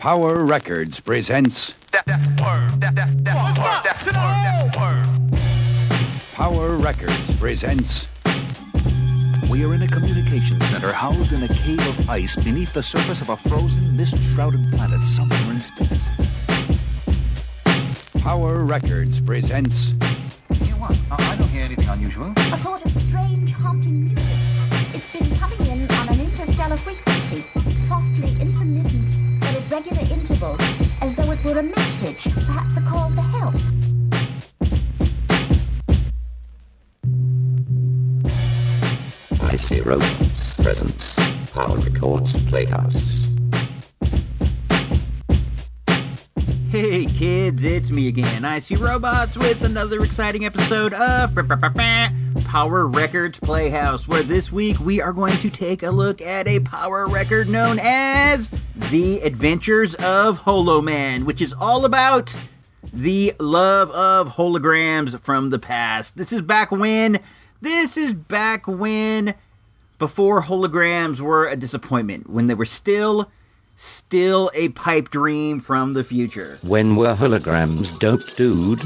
Power Records presents Power Records presents We are in a communication center housed in a cave of ice beneath the surface of a frozen, mist-shrouded planet somewhere in space. Power Records presents You what? I don't hear anything unusual. A sort of strange haunting music. It's been coming in on an interstellar frequency, softly intermittent, but at regular intervals, as though it were a message, perhaps a call for help. I see robots, presence, power records, playhouse. Hey kids, it's me again. I see robots with another exciting episode of Power Records Playhouse, where this week we are going to take a look at a power record known as The Adventures of Holo Man, which is all about the love of holograms from the past. This is back when, this is back when, before holograms were a disappointment, when they were still still a pipe dream from the future. When were holograms dope, dude?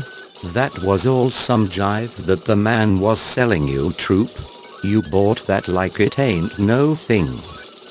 That was all some jive that the man was selling you, troop. You bought that like it ain't no thing.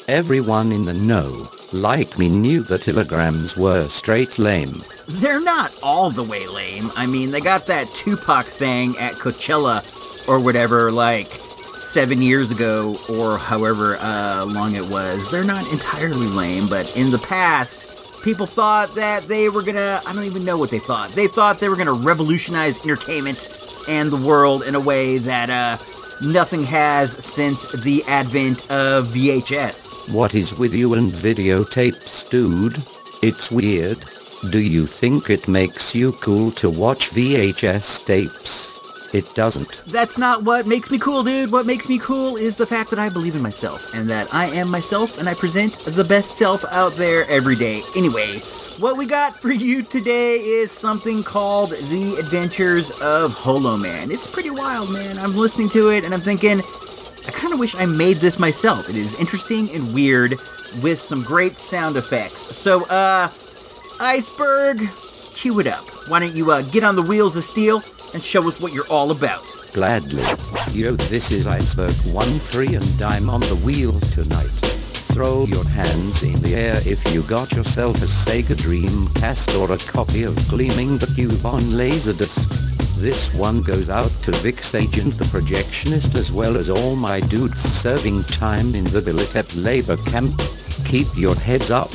Everyone in the know, like me, knew that holograms were straight lame. They're not all the way lame. I mean, they got that Tupac thing at Coachella or whatever, like seven years ago or however uh, long it was. They're not entirely lame, but in the past, people thought that they were gonna, I don't even know what they thought. They thought they were gonna revolutionize entertainment and the world in a way that uh, nothing has since the advent of VHS. What is with you and videotapes, dude? It's weird. Do you think it makes you cool to watch VHS tapes? It doesn't. That's not what makes me cool, dude. What makes me cool is the fact that I believe in myself and that I am myself and I present the best self out there every day. Anyway, what we got for you today is something called The Adventures of Holo Man. It's pretty wild, man. I'm listening to it and I'm thinking, I kind of wish I made this myself. It is interesting and weird with some great sound effects. So, uh, Iceberg, cue it up. Why don't you uh, get on the wheels of steel and show us what you're all about? Gladly. Yo, this is Iceberg 1-3 and I'm on the wheel tonight. Throw your hands in the air if you got yourself a Sega Dreamcast or a copy of Gleaming the Cube on Laserdisc. This one goes out to Vix Agent the Projectionist as well as all my dudes serving time in the Bilitep labor camp. Keep your heads up.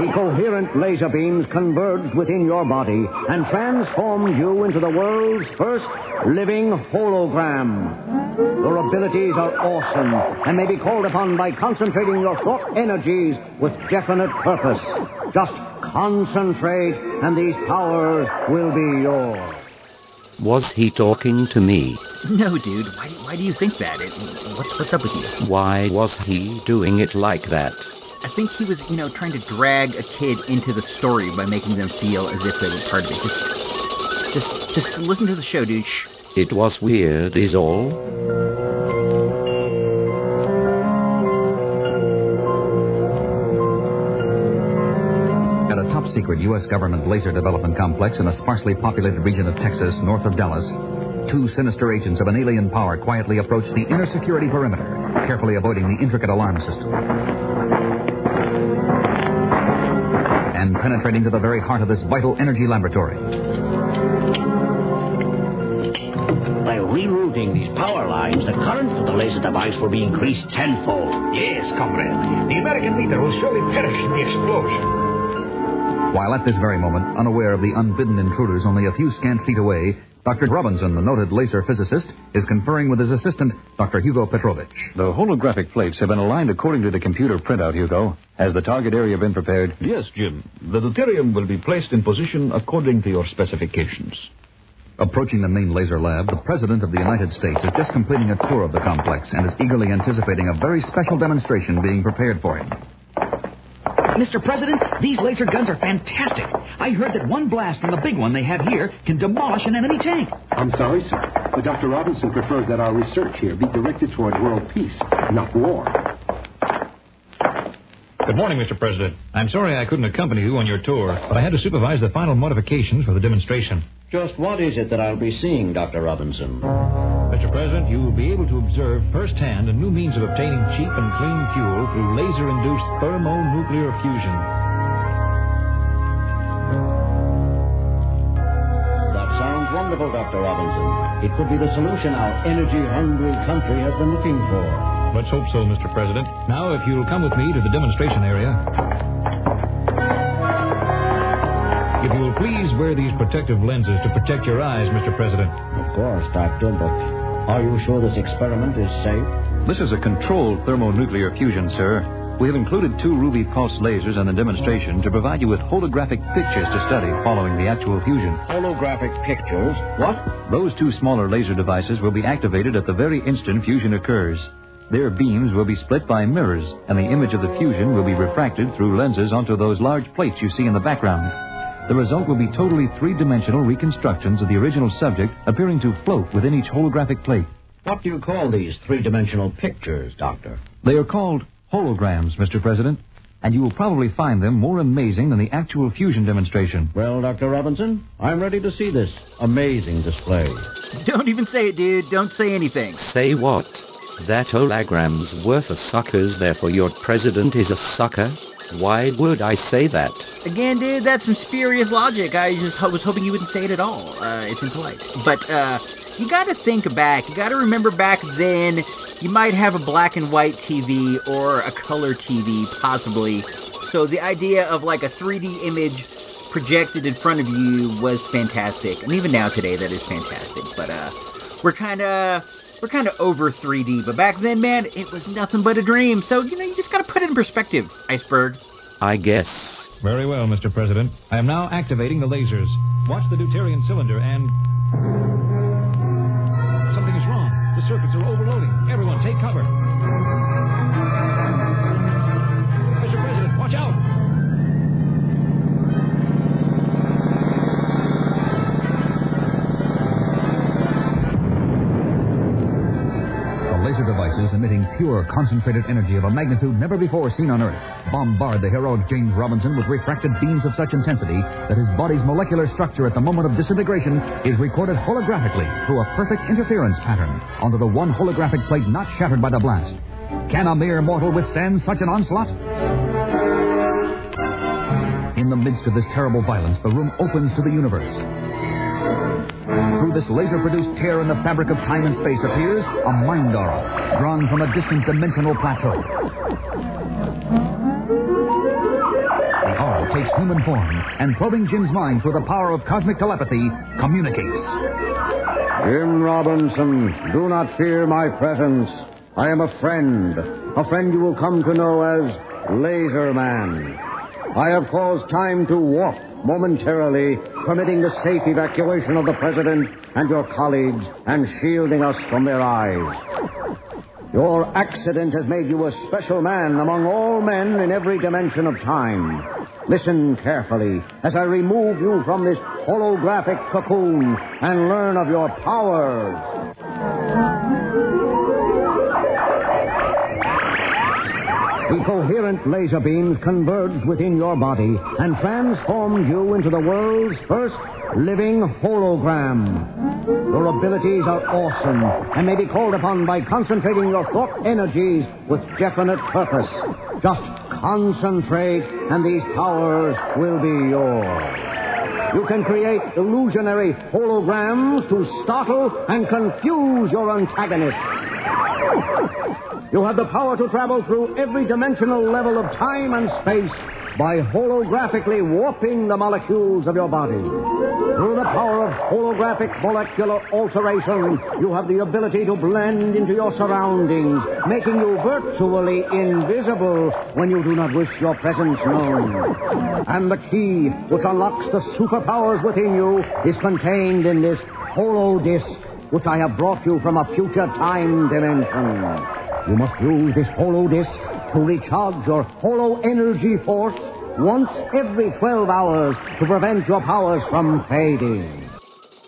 The coherent laser beams converged within your body and transformed you into the world's first living hologram. Your abilities are awesome and may be called upon by concentrating your thought energies with definite purpose. Just concentrate and these powers will be yours. Was he talking to me? No, dude. Why, why do you think that? It, what, what's up with you? Why was he doing it like that? I think he was, you know, trying to drag a kid into the story by making them feel as if they were part of it. Just, just, just listen to the show, dude. Shh. It was weird is all. At a top secret U.S. government laser development complex in a sparsely populated region of Texas north of Dallas, two sinister agents of an alien power quietly approach the inner security perimeter, carefully avoiding the intricate alarm system. And penetrating to the very heart of this vital energy laboratory. By rerouting these power lines, the current of the laser device will be increased tenfold. Yes, comrade. The American leader will surely perish in the explosion. While at this very moment, unaware of the unbidden intruders only a few scant feet away, Dr. Robinson, the noted laser physicist, is conferring with his assistant, Dr. Hugo Petrovich. The holographic plates have been aligned according to the computer printout, Hugo. Has the target area been prepared? Yes, Jim. The deuterium will be placed in position according to your specifications. Approaching the main laser lab, the President of the United States is just completing a tour of the complex and is eagerly anticipating a very special demonstration being prepared for him. Mr. President, these laser guns are fantastic. I heard that one blast from the big one they have here can demolish an enemy tank. I'm sorry, sir, but Dr. Robinson prefers that our research here be directed toward world peace, not war. Good morning, Mr. President. I'm sorry I couldn't accompany you on your tour, but I had to supervise the final modifications for the demonstration. Just what is it that I'll be seeing, Dr. Robinson? Mr. President, you will be able to observe firsthand a new means of obtaining cheap and clean fuel through laser-induced thermonuclear fusion. That sounds wonderful, Dr. Robinson. It could be the solution our energy-hungry country has been looking for. Let's hope so, Mr. President. Now, if you'll come with me to the demonstration area. If you will please wear these protective lenses to protect your eyes, Mr. President. Of course, Doctor, but are you sure this experiment is safe? This is a controlled thermonuclear fusion, sir. We have included two ruby pulse lasers in the demonstration to provide you with holographic pictures to study following the actual fusion. Holographic pictures? What? Those two smaller laser devices will be activated at the very instant fusion occurs. Their beams will be split by mirrors, and the image of the fusion will be refracted through lenses onto those large plates you see in the background. The result will be totally three-dimensional reconstructions of the original subject appearing to float within each holographic plate. What do you call these three-dimensional pictures, Doctor? They are called holograms, Mr. President, and you will probably find them more amazing than the actual fusion demonstration. Well, Dr. Robinson, I'm ready to see this amazing display. Don't even say it, dude. Don't say anything. Say what? That hologram's worth a suckers, therefore your president is a sucker? Why would I say that? Again, dude, that's some spurious logic. I just was hoping you wouldn't say it at all. Uh, it's impolite. But uh, you got to think back. You got to remember back then. You might have a black and white TV or a color TV, possibly. So the idea of like a 3D image projected in front of you was fantastic. And even now today, that is fantastic. But uh, we're kind of we're kind of over 3D. But back then, man, it was nothing but a dream. So you know, you just got to put it in perspective, iceberg. I guess. Very well, Mr. President. I am now activating the lasers. Watch the deuterium cylinder and. Emitting pure concentrated energy of a magnitude never before seen on Earth bombard the heroic James Robinson with refracted beams of such intensity that his body's molecular structure at the moment of disintegration is recorded holographically through a perfect interference pattern onto the one holographic plate not shattered by the blast. Can a mere mortal withstand such an onslaught? In the midst of this terrible violence, the room opens to the universe. Through this laser-produced tear in the fabric of time and space appears a mind aura, drawn from a distant dimensional plateau. The aura takes human form, and probing Jim's mind through the power of cosmic telepathy, communicates. Jim Robinson, do not fear my presence. I am a friend, a friend you will come to know as Laser Man. I have caused time to warp momentarily, permitting the safe evacuation of the President and your colleagues and shielding us from their eyes. Your accident has made you a special man among all men in every dimension of time. Listen carefully as I remove you from this holographic cocoon and learn of your powers. The coherent laser beams converged within your body and transformed you into the world's first living hologram. Your abilities are awesome and may be called upon by concentrating your thought energies with definite purpose. Just concentrate and these powers will be yours. You can create illusionary holograms to startle and confuse your antagonist. You have the power to travel through every dimensional level of time and space by holographically warping the molecules of your body. Through the power of holographic molecular alteration, you have the ability to blend into your surroundings, making you virtually invisible when you do not wish your presence known. And the key which unlocks the superpowers within you is contained in this holo disc, which I have brought you from a future time dimension. You must use this holo disc to recharge your holo energy force once every 12 hours to prevent your powers from fading.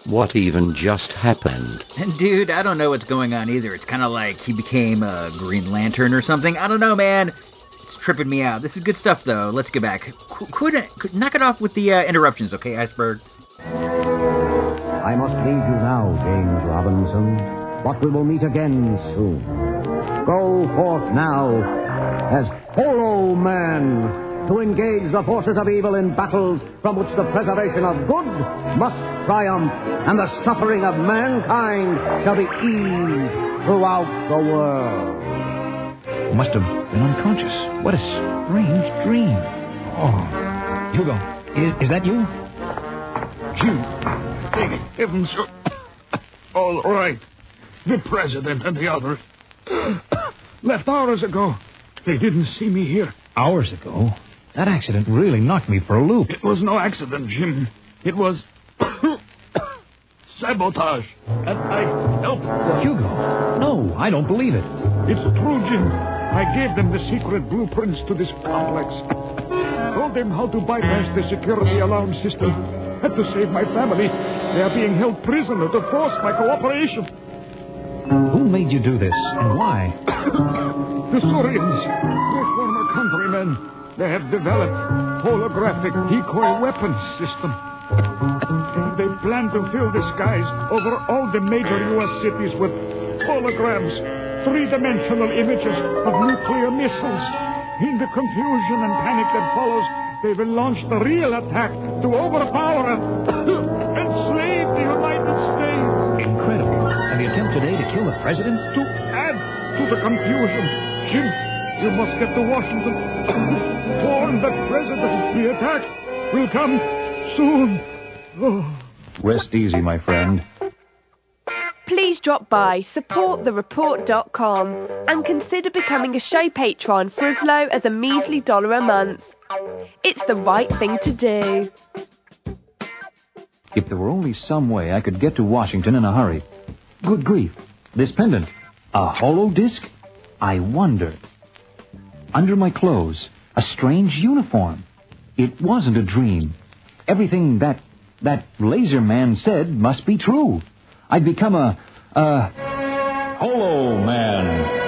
What even just happened? And dude, I don't know what's going on either. It's kind of like he became a Green Lantern or something. I don't know, man. It's tripping me out. This is good stuff, though. Let's get back. Qu- quit it. Knock it off with the uh, interruptions, okay, Iceberg? I must leave you now, James Robinson, but we will meet again soon. Go forth now as Holo Man to engage the forces of evil in battles from which the preservation of good must triumph and the suffering of mankind shall be eased throughout the world. Must have been unconscious. What a strange dream. Oh, Hugo, is, is that you? Jim, thank heavens you're all right. The president and the others left hours ago. They didn't see me here. Hours ago? That accident really knocked me for a loop. It was no accident, Jim. It was sabotage. And I helped them. Hugo, no, I don't believe it. It's true, Jim. I gave them the secret blueprints to this complex. Told them how to bypass the security alarm system. Had to save my family. They are being held prisoner to force my cooperation. Who made you do this, and why? the Surians, my former countrymen, they have developed holographic decoy weapons system. They plan to fill the skies over all the major U.S. cities with holograms, three-dimensional images of nuclear missiles. In the confusion and panic that follows, they will launch the real attack to overpower and attempt today kill the president? To add to the confusion, Jim, you must get to Washington. Warn the president the attack will come soon. Oh. Rest easy, my friend. Please drop by supportthereport.com and consider becoming a show patron for as low as a measly dollar a month. It's the right thing to do. If there were only some way I could get to Washington in a hurry. Good grief. This pendant. A hollow disc? I wonder. Under my clothes, a strange uniform. It wasn't a dream. Everything that that laser man said must be true. I'd become a a holo man.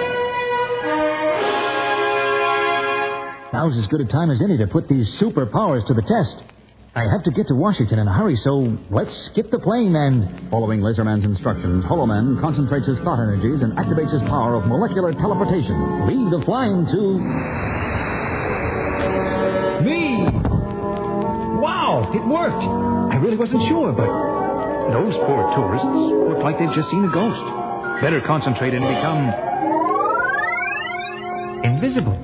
Now's as good a time as any to put these superpowers to the test. I have to get to Washington in a hurry, so let's skip the plane and. Following Laserman's instructions, Holoman concentrates his thought energies and activates his power of molecular teleportation. Leave the flying to. Me! Wow, it worked. I really wasn't sure, but those poor tourists look like they've just seen a ghost. Better concentrate and become invisible.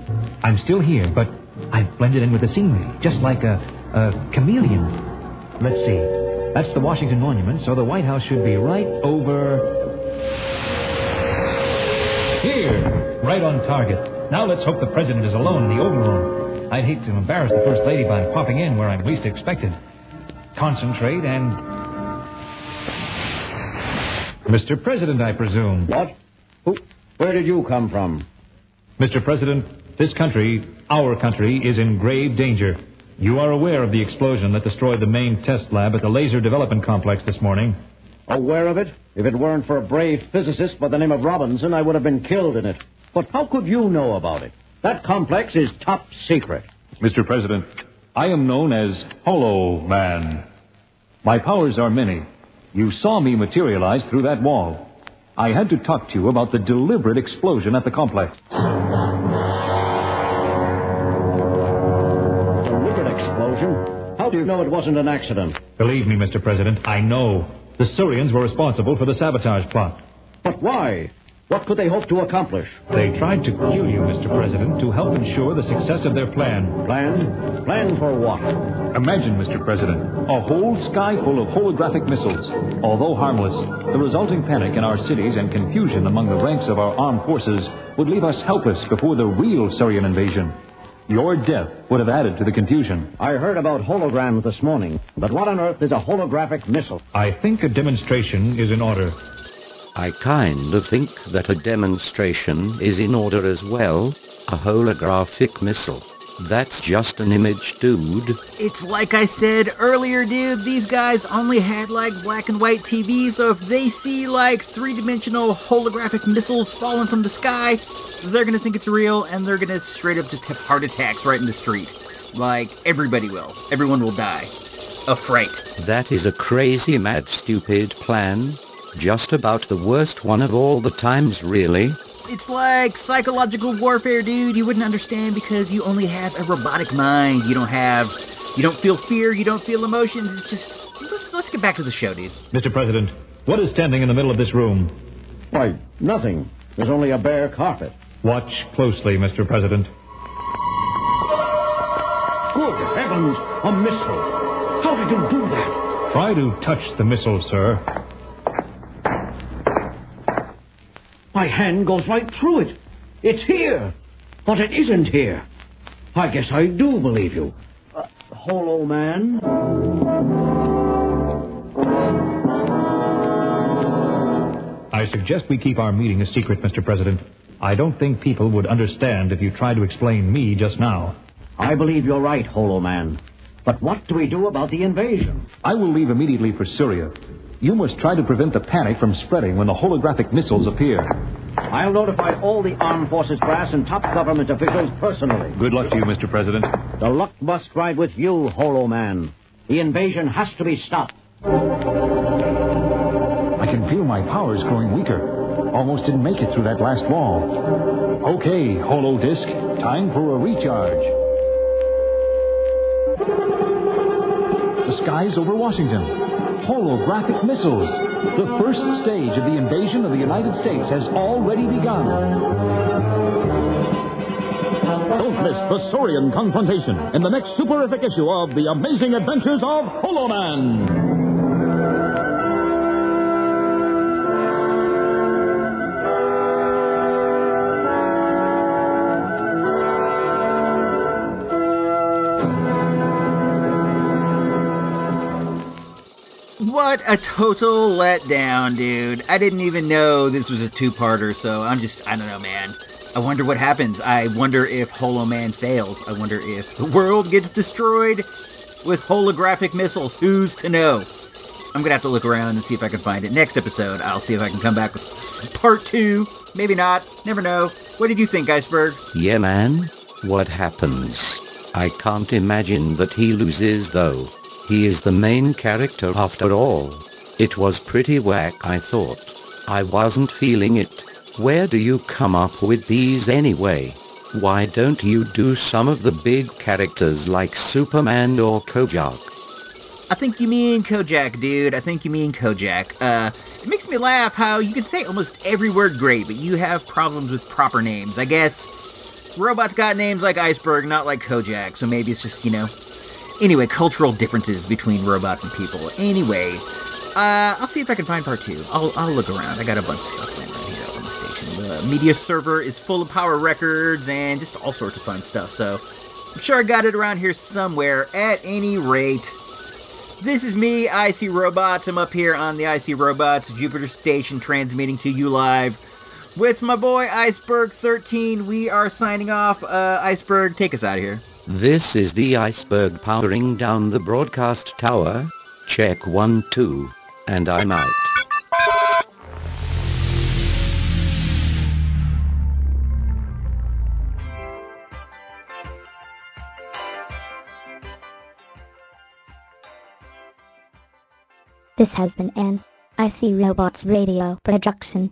I'm still here, but I've blended in with the scenery, just like a, a chameleon. Let's see. That's the Washington Monument, so the White House should be right over here, right on target. Now let's hope the president is alone in the Oval Room. I'd hate to embarrass the First Lady by popping in where I'm least expected. Concentrate and. Mr. President, I presume. What? Who? Where did you come from? Mr. President, this country, our country, is in grave danger. You are aware of the explosion that destroyed the main test lab at the Laser Development Complex this morning. Aware of it? If it weren't for a brave physicist by the name of Robinson, I would have been killed in it. But how could you know about it? That complex is top secret. Mr. President, I am known as Holo Man. My powers are many. You saw me materialize through that wall. I had to talk to you about the deliberate explosion at the complex. You know it wasn't an accident? Believe me, Mr. President, I know. The Syrians were responsible for the sabotage plot. But why? What could they hope to accomplish? They tried to kill you, Mr. President, to help ensure the success of their plan. Plan? Plan for what? Imagine, Mr. President, a whole sky full of holographic missiles. Although harmless, the resulting panic in our cities and confusion among the ranks of our armed forces would leave us helpless before the real Syrian invasion. Your death would have added to the confusion. I heard about holograms this morning, but what on earth is a holographic missile? I think a demonstration is in order. I kind of think that a demonstration is in order as well. A holographic missile. That's just an image, dude. It's like I said earlier, dude. These guys only had like black and white TV, so if they see like three dimensional holographic missiles falling from the sky, they're gonna think it's real and they're gonna straight up just have heart attacks right in the street. Like, everybody will. Everyone will die. Of fright. That is a crazy, mad, stupid plan. Just about the worst one of all the times, really. It's like psychological warfare, dude. You wouldn't understand because you only have a robotic mind. You don't have, you don't feel fear. You don't feel emotions. It's just, let's let's get back to the show, dude. Mr. President, what is standing in the middle of this room? Why, nothing. There's only a bare carpet. Watch closely, Mr. President. Good heavens, a missile. How did you do that? Try to touch the missile, sir. My hand goes right through it. It's here. But it isn't here. I guess I do believe you. Uh, Holo Man? I suggest we keep our meeting a secret, Mr. President. I don't think people would understand if you tried to explain me just now. I believe you're right, Holo Man. But what do we do about the invasion? I will leave immediately for Syria. You must try to prevent the panic from spreading when the holographic missiles appear. I'll notify all the armed forces brass and top government officials personally. Good luck to you, Mr. President. The luck must ride with you, Holo Man. The invasion has to be stopped. I can feel my powers growing weaker. Almost didn't make it through that last wall. Okay, Holo Disc, time for a recharge. The skies over Washington. Holographic missiles. The first stage of the invasion of the United States has already begun. Don't miss the Saurian confrontation in the next superific issue of The Amazing Adventures of Holoman. What a total letdown, dude. I didn't even know this was a two-parter, so I'm just, I don't know, man. I wonder what happens. I wonder if Holo Man fails. I wonder if the world gets destroyed with holographic missiles. Who's to know? I'm gonna have to look around and see if I can find it. Next episode, I'll see if I can come back with part two. Maybe not. Never know. What did you think, Iceberg? Yeah, man. What happens? I can't imagine that he loses, though. He is the main character after all. It was pretty whack, I thought. I wasn't feeling it. Where do you come up with these anyway? Why don't you do some of the big characters like Superman or Kojak? I think you mean Kojak, dude. I think you mean Kojak. Uh, it makes me laugh how you can say almost every word great, but you have problems with proper names. I guess robots got names like Iceberg, not like Kojak, so maybe it's just, you know. Anyway, cultural differences between robots and people. Anyway, uh, I'll see if I can find part two. I'll, I'll look around. I got a bunch of stuff playing right here on the station. The media server is full of power records and just all sorts of fun stuff, so I'm sure I got it around here somewhere. At any rate, this is me, IC Robots. I'm up here on the IC Robots Jupiter Station transmitting to you live with my boy Iceberg 13. We are signing off. Uh, Iceberg, take us out of here. This is the iceberg powering down the broadcast tower. Check one, two, and I'm out. This has been an IC Robots Radio production.